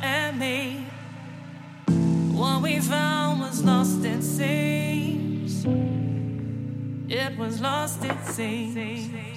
and me. What we found was lost, it seems. It was lost, it seems.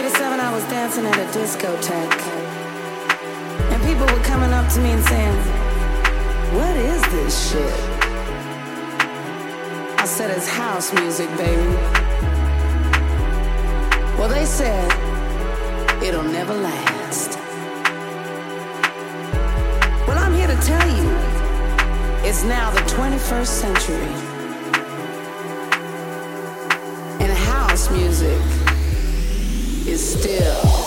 87, I was dancing at a discotheque. And people were coming up to me and saying, What is this shit? I said, It's house music, baby. Well, they said, It'll never last. Well, I'm here to tell you, it's now the 21st century. is still.